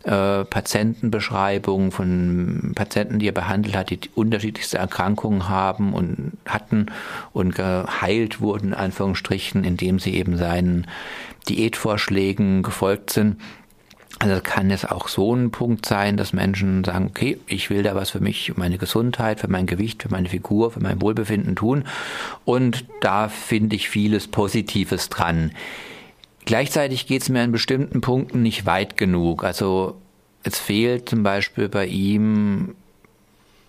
äh, Patientenbeschreibungen von Patienten, die er behandelt hat, die unterschiedlichste Erkrankungen haben und hatten und geheilt wurden, in Anführungsstrichen, indem sie eben seinen Diätvorschlägen gefolgt sind. Also kann es auch so ein Punkt sein, dass Menschen sagen, okay, ich will da was für mich, für meine Gesundheit, für mein Gewicht, für meine Figur, für mein Wohlbefinden tun. Und da finde ich vieles Positives dran. Gleichzeitig geht es mir an bestimmten Punkten nicht weit genug. Also es fehlt zum Beispiel bei ihm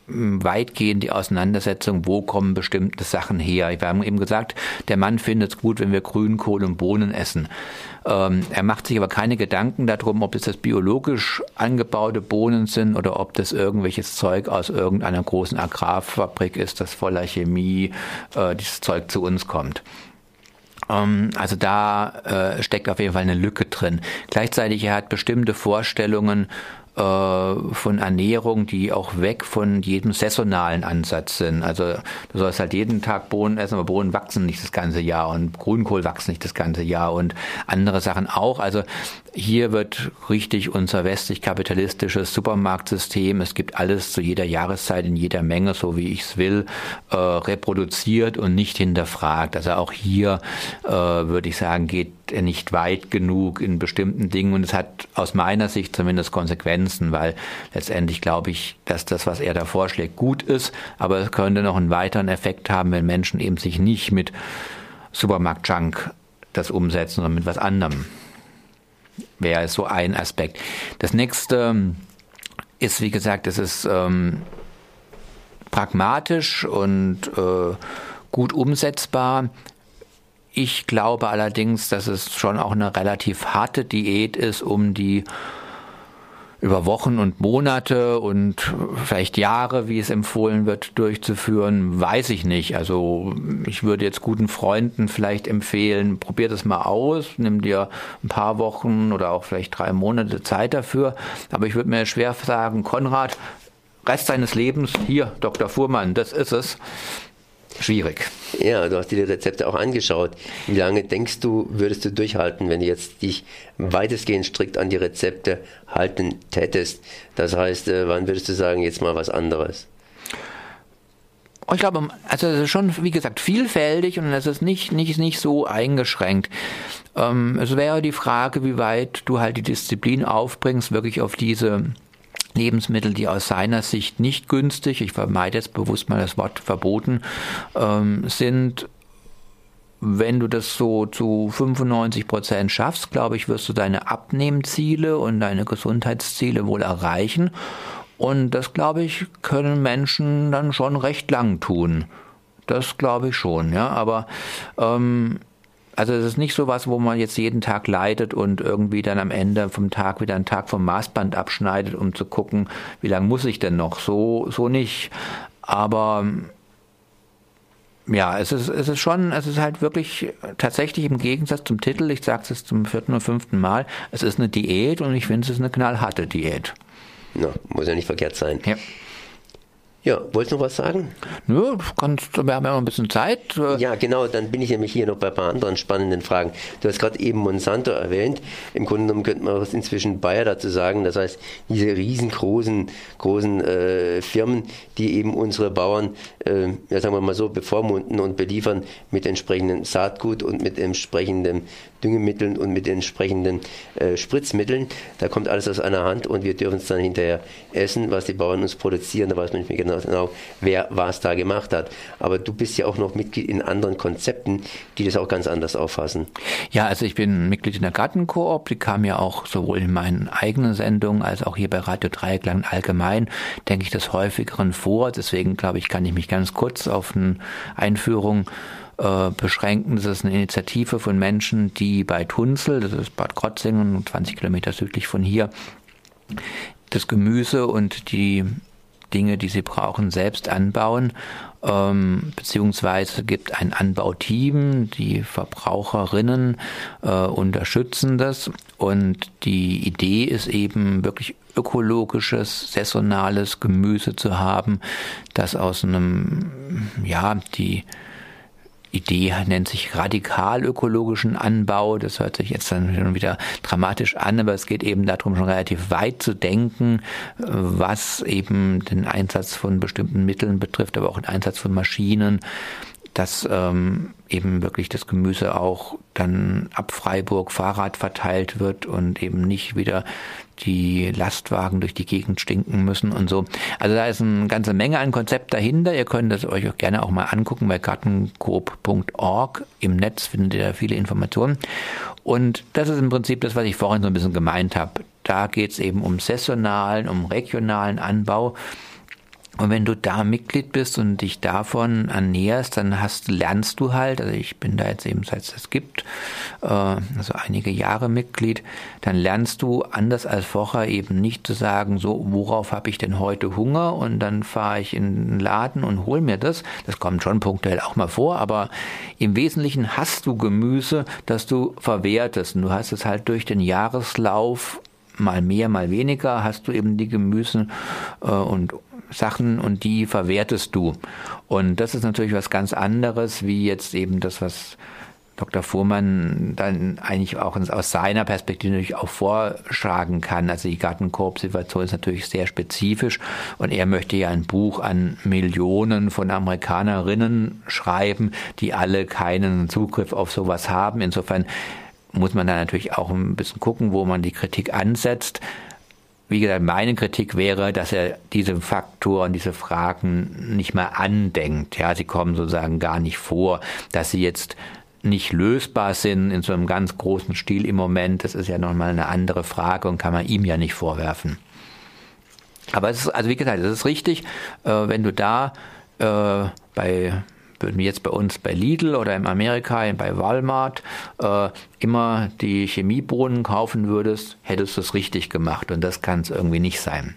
weitgehend die Auseinandersetzung, wo kommen bestimmte Sachen her. Wir haben eben gesagt, der Mann findet es gut, wenn wir Grünkohl und Bohnen essen. Ähm, er macht sich aber keine Gedanken darum, ob das, das biologisch angebaute Bohnen sind oder ob das irgendwelches Zeug aus irgendeiner großen Agrarfabrik ist, das voller Chemie äh, dieses Zeug zu uns kommt. Ähm, also da äh, steckt auf jeden Fall eine Lücke drin. Gleichzeitig er hat bestimmte Vorstellungen äh, von Ernährung, die auch weg von jedem saisonalen Ansatz sind. Also du sollst halt jeden Tag Bohnen essen, aber Bohnen wachsen nicht das ganze Jahr und Grünkohl wachsen nicht das ganze Jahr und andere Sachen auch. Also hier wird richtig unser westlich-kapitalistisches Supermarktsystem, es gibt alles zu jeder Jahreszeit in jeder Menge, so wie ich es will, äh, reproduziert und nicht hinterfragt. Also auch hier äh, würde ich sagen, geht er nicht weit genug in bestimmten Dingen und es hat aus meiner Sicht zumindest Konsequenzen, weil letztendlich glaube ich, dass das, was er da vorschlägt, gut ist, aber es könnte noch einen weiteren Effekt haben, wenn Menschen eben sich nicht mit Supermarkt-Junk das umsetzen, sondern mit was anderem wäre so ein Aspekt. Das nächste ähm, ist, wie gesagt, es ist ähm, pragmatisch und äh, gut umsetzbar. Ich glaube allerdings, dass es schon auch eine relativ harte Diät ist, um die über Wochen und Monate und vielleicht Jahre, wie es empfohlen wird, durchzuführen, weiß ich nicht. Also ich würde jetzt guten Freunden vielleicht empfehlen, probier das mal aus, nimm dir ein paar Wochen oder auch vielleicht drei Monate Zeit dafür. Aber ich würde mir schwer sagen, Konrad, Rest deines Lebens, hier, Dr. Fuhrmann, das ist es. Schwierig. Ja, du hast dir die Rezepte auch angeschaut. Wie lange denkst du, würdest du durchhalten, wenn du jetzt dich weitestgehend strikt an die Rezepte halten tätest? Das heißt, äh, wann würdest du sagen, jetzt mal was anderes? Ich glaube, also es ist schon, wie gesagt, vielfältig und es ist nicht, nicht, nicht so eingeschränkt. Ähm, es wäre die Frage, wie weit du halt die Disziplin aufbringst, wirklich auf diese Lebensmittel, die aus seiner Sicht nicht günstig, ich vermeide jetzt bewusst mal das Wort verboten, ähm, sind. Wenn du das so zu 95 Prozent schaffst, glaube ich, wirst du deine Abnehmziele und deine Gesundheitsziele wohl erreichen. Und das, glaube ich, können Menschen dann schon recht lang tun. Das glaube ich schon, ja. Aber ähm, also es ist nicht so was, wo man jetzt jeden Tag leidet und irgendwie dann am Ende vom Tag wieder einen Tag vom Maßband abschneidet, um zu gucken, wie lange muss ich denn noch. So, so nicht. Aber ja, es ist, es ist schon, es ist halt wirklich tatsächlich im Gegensatz zum Titel, ich sage es jetzt zum vierten oder fünften Mal, es ist eine Diät und ich finde, es ist eine knallharte Diät. Na, muss ja nicht verkehrt sein. Ja. Ja, wolltest du noch was sagen? Nö, kannst, wir haben ja noch ein bisschen Zeit. Ja, genau, dann bin ich nämlich hier noch bei ein paar anderen spannenden Fragen. Du hast gerade eben Monsanto erwähnt. Im Grunde genommen könnte man inzwischen Bayer dazu sagen. Das heißt, diese riesengroßen großen, äh, Firmen, die eben unsere Bauern, äh, ja, sagen wir mal so, bevormunden und beliefern mit entsprechendem Saatgut und mit entsprechendem Düngemitteln und mit entsprechenden äh, Spritzmitteln. Da kommt alles aus einer Hand und wir dürfen es dann hinterher essen, was die Bauern uns produzieren. Da weiß man nicht mehr genau, genau, wer was da gemacht hat. Aber du bist ja auch noch Mitglied in anderen Konzepten, die das auch ganz anders auffassen. Ja, also ich bin Mitglied in der Gartenkoop, die kam ja auch sowohl in meinen eigenen Sendungen als auch hier bei Radio Dreieckland allgemein, denke ich, des häufigeren vor. Deswegen glaube ich, kann ich mich ganz kurz auf eine Einführung äh, beschränken. Das ist eine Initiative von Menschen, die bei Tunzel, das ist Bad Krotzingen, 20 Kilometer südlich von hier, das Gemüse und die Dinge, die sie brauchen, selbst anbauen. Ähm, beziehungsweise gibt ein Anbauteam, die Verbraucherinnen äh, unterstützen das. Und die Idee ist eben wirklich ökologisches, saisonales Gemüse zu haben, das aus einem, ja, die Idee nennt sich radikal ökologischen Anbau. Das hört sich jetzt dann schon wieder dramatisch an, aber es geht eben darum, schon relativ weit zu denken, was eben den Einsatz von bestimmten Mitteln betrifft, aber auch den Einsatz von Maschinen, dass ähm, eben wirklich das Gemüse auch dann ab Freiburg Fahrrad verteilt wird und eben nicht wieder die Lastwagen durch die Gegend stinken müssen und so. Also da ist eine ganze Menge an Konzept dahinter. Ihr könnt das euch auch gerne auch mal angucken bei gartencoop.org. Im Netz findet ihr da viele Informationen. Und das ist im Prinzip das, was ich vorhin so ein bisschen gemeint habe. Da geht es eben um saisonalen, um regionalen Anbau. Und wenn du da Mitglied bist und dich davon ernährst, dann hast, lernst du halt, also ich bin da jetzt eben seit es das gibt, äh, also einige Jahre Mitglied, dann lernst du anders als vorher eben nicht zu sagen, so, worauf habe ich denn heute Hunger und dann fahre ich in den Laden und hol mir das. Das kommt schon punktuell auch mal vor, aber im Wesentlichen hast du Gemüse, das du verwertest und du hast es halt durch den Jahreslauf mal mehr, mal weniger, hast du eben die Gemüse äh, und Sachen und die verwertest du. Und das ist natürlich was ganz anderes, wie jetzt eben das, was Dr. Fuhrmann dann eigentlich auch aus seiner Perspektive natürlich auch vorschlagen kann. Also die Gartenkorb-Situation ist natürlich sehr spezifisch und er möchte ja ein Buch an Millionen von Amerikanerinnen schreiben, die alle keinen Zugriff auf sowas haben. Insofern muss man da natürlich auch ein bisschen gucken, wo man die Kritik ansetzt. Wie gesagt, meine Kritik wäre, dass er diese Faktoren, diese Fragen nicht mehr andenkt. Ja, sie kommen sozusagen gar nicht vor, dass sie jetzt nicht lösbar sind in so einem ganz großen Stil im Moment. Das ist ja nochmal eine andere Frage und kann man ihm ja nicht vorwerfen. Aber es ist, also wie gesagt, es ist richtig, äh, wenn du da äh, bei würden wir jetzt bei uns bei Lidl oder in Amerika bei Walmart äh, immer die Chemiebohnen kaufen würdest, hättest du es richtig gemacht und das kann es irgendwie nicht sein.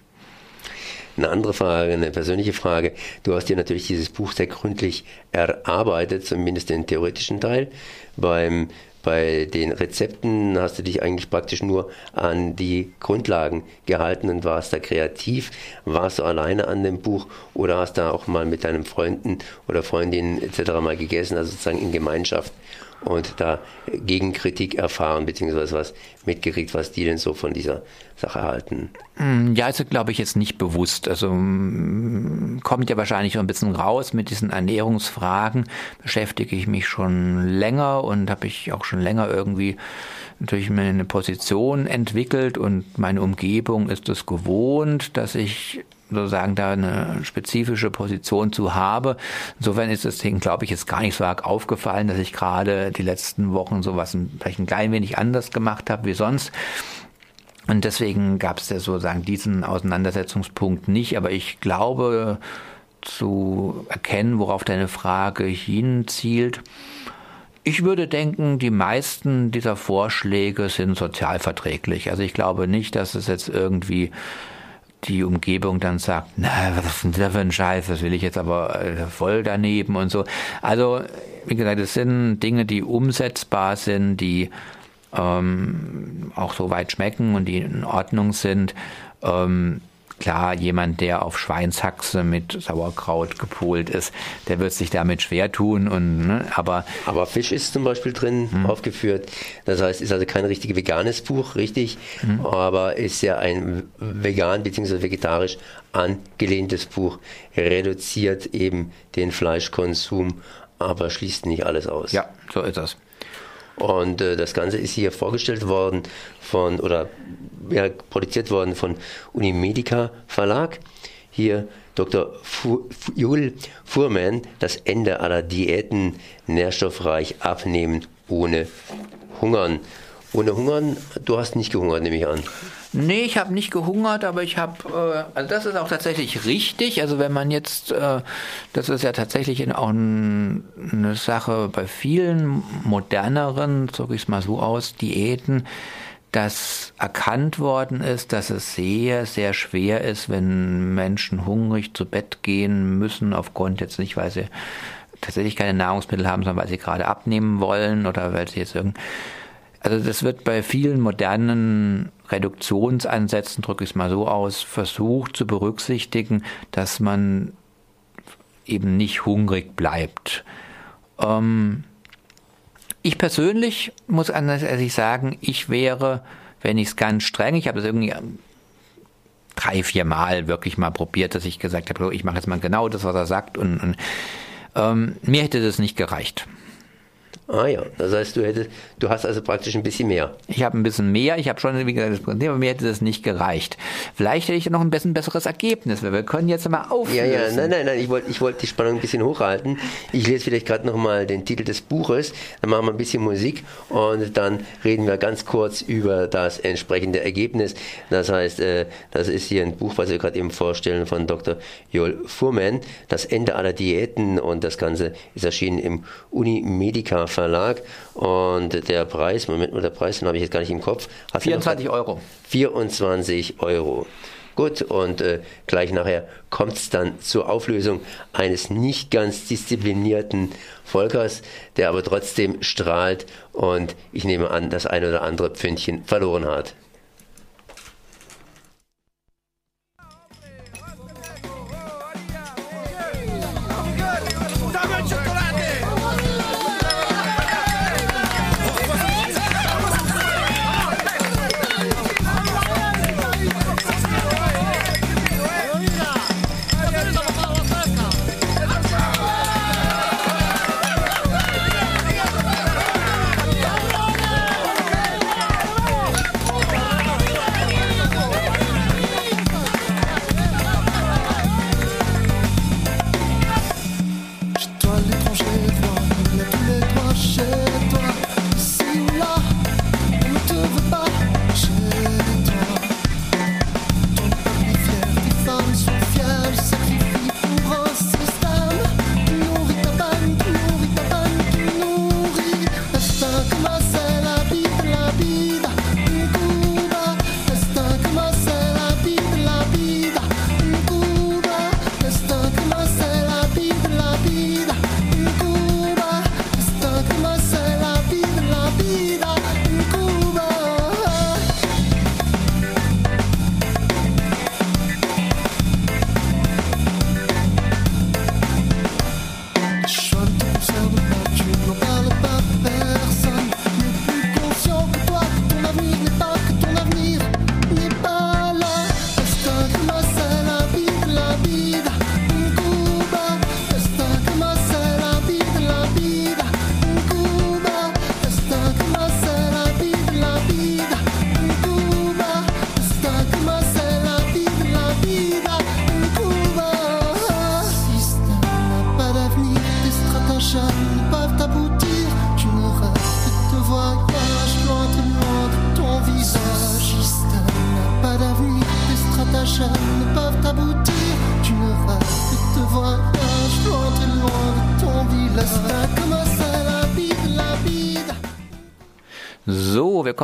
Eine andere Frage, eine persönliche Frage. Du hast dir natürlich dieses Buch sehr gründlich erarbeitet, zumindest den theoretischen Teil. Beim bei den Rezepten hast du dich eigentlich praktisch nur an die Grundlagen gehalten und warst da kreativ. Warst du alleine an dem Buch oder hast da auch mal mit deinen Freunden oder Freundinnen etc. mal gegessen, also sozusagen in Gemeinschaft und da Gegenkritik erfahren, beziehungsweise was mitgekriegt, was die denn so von dieser Sache halten? Hm, ja, also glaube ich jetzt nicht bewusst. Also hm, kommt ja wahrscheinlich schon ein bisschen raus mit diesen Ernährungsfragen, beschäftige ich mich schon länger und habe ich auch schon länger irgendwie natürlich eine Position entwickelt und meine Umgebung ist es gewohnt, dass ich sozusagen da eine spezifische Position zu habe. Insofern ist es denen, glaube ich, jetzt gar nicht so arg aufgefallen, dass ich gerade die letzten Wochen sowas vielleicht ein klein wenig anders gemacht habe wie sonst. Und deswegen gab es ja sozusagen diesen Auseinandersetzungspunkt nicht. Aber ich glaube zu erkennen, worauf deine Frage hinzielt. Ich würde denken, die meisten dieser Vorschläge sind sozialverträglich. Also ich glaube nicht, dass es jetzt irgendwie die Umgebung dann sagt, na, was ist denn da für ein Scheiß, das will ich jetzt aber äh, voll daneben und so. Also, wie gesagt, es sind Dinge, die umsetzbar sind, die ähm, auch so weit schmecken und die in Ordnung sind. Ähm, Klar, jemand, der auf Schweinshaxe mit Sauerkraut gepolt ist, der wird sich damit schwer tun. Und, ne, aber, aber Fisch ist zum Beispiel drin hm. aufgeführt. Das heißt, ist also kein richtig veganes Buch, richtig, hm. aber ist ja ein vegan bzw. vegetarisch angelehntes Buch. Reduziert eben den Fleischkonsum, aber schließt nicht alles aus. Ja, so ist das. Und äh, das Ganze ist hier vorgestellt worden von, oder ja, produziert worden von Unimedica Verlag. Hier Dr. Jul Fuhrmann, das Ende aller Diäten, nährstoffreich abnehmen ohne Hungern. Ohne Hungern, du hast nicht gehungert, nehme ich an. Nee, ich habe nicht gehungert, aber ich habe, äh, also das ist auch tatsächlich richtig. Also wenn man jetzt, äh, das ist ja tatsächlich auch ein, eine Sache bei vielen moderneren, so ich es mal so aus, Diäten, dass erkannt worden ist, dass es sehr, sehr schwer ist, wenn Menschen hungrig zu Bett gehen müssen, aufgrund jetzt nicht, weil sie tatsächlich keine Nahrungsmittel haben, sondern weil sie gerade abnehmen wollen oder weil sie jetzt irgend also das wird bei vielen modernen Reduktionsansätzen, drücke ich es mal so aus, versucht zu berücksichtigen, dass man eben nicht hungrig bleibt. Ähm, ich persönlich muss anders als ich sagen, ich wäre, wenn ich es ganz streng, ich habe das irgendwie drei, vier Mal wirklich mal probiert, dass ich gesagt habe, ich mache jetzt mal genau das, was er sagt und, und ähm, mir hätte das nicht gereicht. Ah ja, das heißt, du hättest, du hast also praktisch ein bisschen mehr. Ich habe ein bisschen mehr, ich habe schon, wie gesagt, das Problem, aber mir hätte das nicht gereicht. Vielleicht hätte ich noch ein bisschen besseres Ergebnis, weil wir können jetzt mal auflösen. Ja, ja, nein, nein, nein, ich wollte ich wollt die Spannung ein bisschen hochhalten. Ich lese vielleicht gerade nochmal den Titel des Buches, dann machen wir ein bisschen Musik und dann reden wir ganz kurz über das entsprechende Ergebnis. Das heißt, äh, das ist hier ein Buch, was wir gerade eben vorstellen von Dr. Joel Fuhrmann, Das Ende aller Diäten und das Ganze ist erschienen im Unimedica Verlag und der Preis, Moment mal, der Preis, den habe ich jetzt gar nicht im Kopf. 24 Euro. 24 Euro. Gut, und äh, gleich nachher kommt es dann zur Auflösung eines nicht ganz disziplinierten Volkers, der aber trotzdem strahlt und ich nehme an, das ein oder andere Pfündchen verloren hat.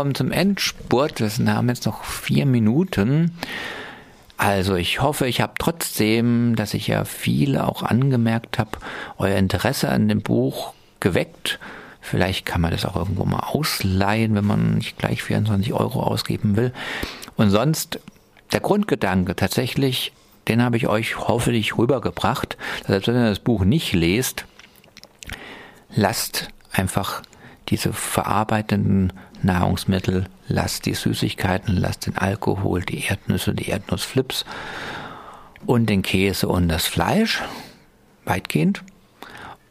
Kommen zum Endspurt. Wir haben jetzt noch vier Minuten. Also ich hoffe, ich habe trotzdem, dass ich ja viele auch angemerkt habe, euer Interesse an dem Buch geweckt. Vielleicht kann man das auch irgendwo mal ausleihen, wenn man nicht gleich 24 Euro ausgeben will. Und sonst der Grundgedanke tatsächlich, den habe ich euch hoffentlich rübergebracht. Selbst wenn ihr das Buch nicht lest, lasst einfach diese verarbeitenden Nahrungsmittel, lasst die Süßigkeiten, lasst den Alkohol, die Erdnüsse, die Erdnussflips und den Käse und das Fleisch, weitgehend.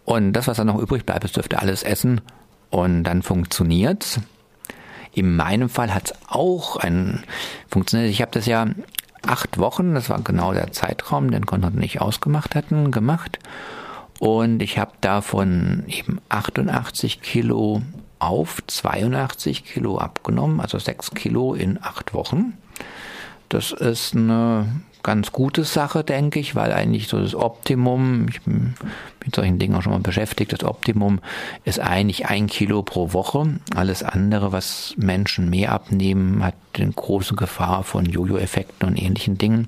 Und das, was dann noch übrig bleibt, das dürft ihr alles essen und dann funktioniert's. In meinem Fall hat's auch ein funktioniert. Ich habe das ja acht Wochen, das war genau der Zeitraum, den Konrad und ich ausgemacht hatten, gemacht. Und ich habe davon eben 88 Kilo auf 82 Kilo abgenommen, also 6 Kilo in acht Wochen. Das ist eine ganz gute Sache, denke ich, weil eigentlich so das Optimum, ich bin mit solchen Dingen auch schon mal beschäftigt, das Optimum ist eigentlich ein Kilo pro Woche. Alles andere, was Menschen mehr abnehmen, hat eine große Gefahr von Jojo-Effekten und ähnlichen Dingen.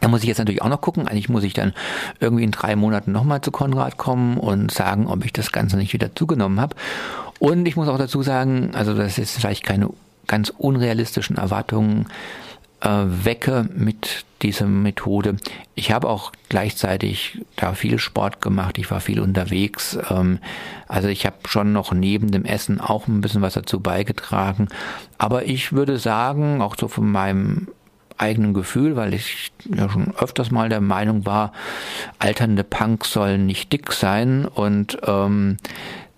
Da muss ich jetzt natürlich auch noch gucken. Eigentlich muss ich dann irgendwie in drei Monaten nochmal zu Konrad kommen und sagen, ob ich das Ganze nicht wieder zugenommen habe. Und ich muss auch dazu sagen, also das ist vielleicht keine ganz unrealistischen Erwartungen äh, wecke mit dieser Methode. Ich habe auch gleichzeitig da viel Sport gemacht, ich war viel unterwegs. Ähm, also ich habe schon noch neben dem Essen auch ein bisschen was dazu beigetragen. Aber ich würde sagen, auch so von meinem eigenen Gefühl, weil ich ja schon öfters mal der Meinung war, alternde Punks sollen nicht dick sein und ähm,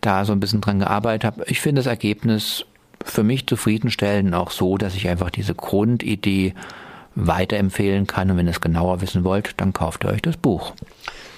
da so ein bisschen dran gearbeitet habe. Ich finde das Ergebnis für mich zufriedenstellend auch so, dass ich einfach diese Grundidee weiterempfehlen kann. Und wenn ihr es genauer wissen wollt, dann kauft ihr euch das Buch.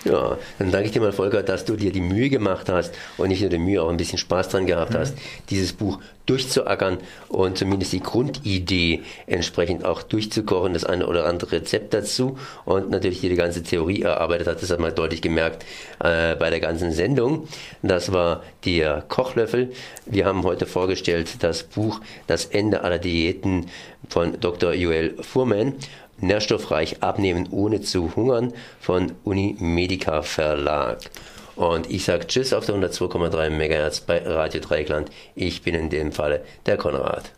Ja, dann danke ich dir mal, Volker, dass du dir die Mühe gemacht hast und nicht nur die Mühe, auch ein bisschen Spaß dran gehabt mhm. hast, dieses Buch durchzuackern und zumindest die Grundidee entsprechend auch durchzukochen, das eine oder andere Rezept dazu und natürlich dir die ganze Theorie erarbeitet hat. Das hat man deutlich gemerkt äh, bei der ganzen Sendung. Das war der Kochlöffel. Wir haben heute vorgestellt das Buch Das Ende aller Diäten von Dr. Joel Fuhrmann. Nährstoffreich abnehmen ohne zu hungern von Unimedica Verlag. Und ich sage Tschüss auf der 102,3 MHz bei Radio Dreikland. Ich bin in dem Falle der Konrad.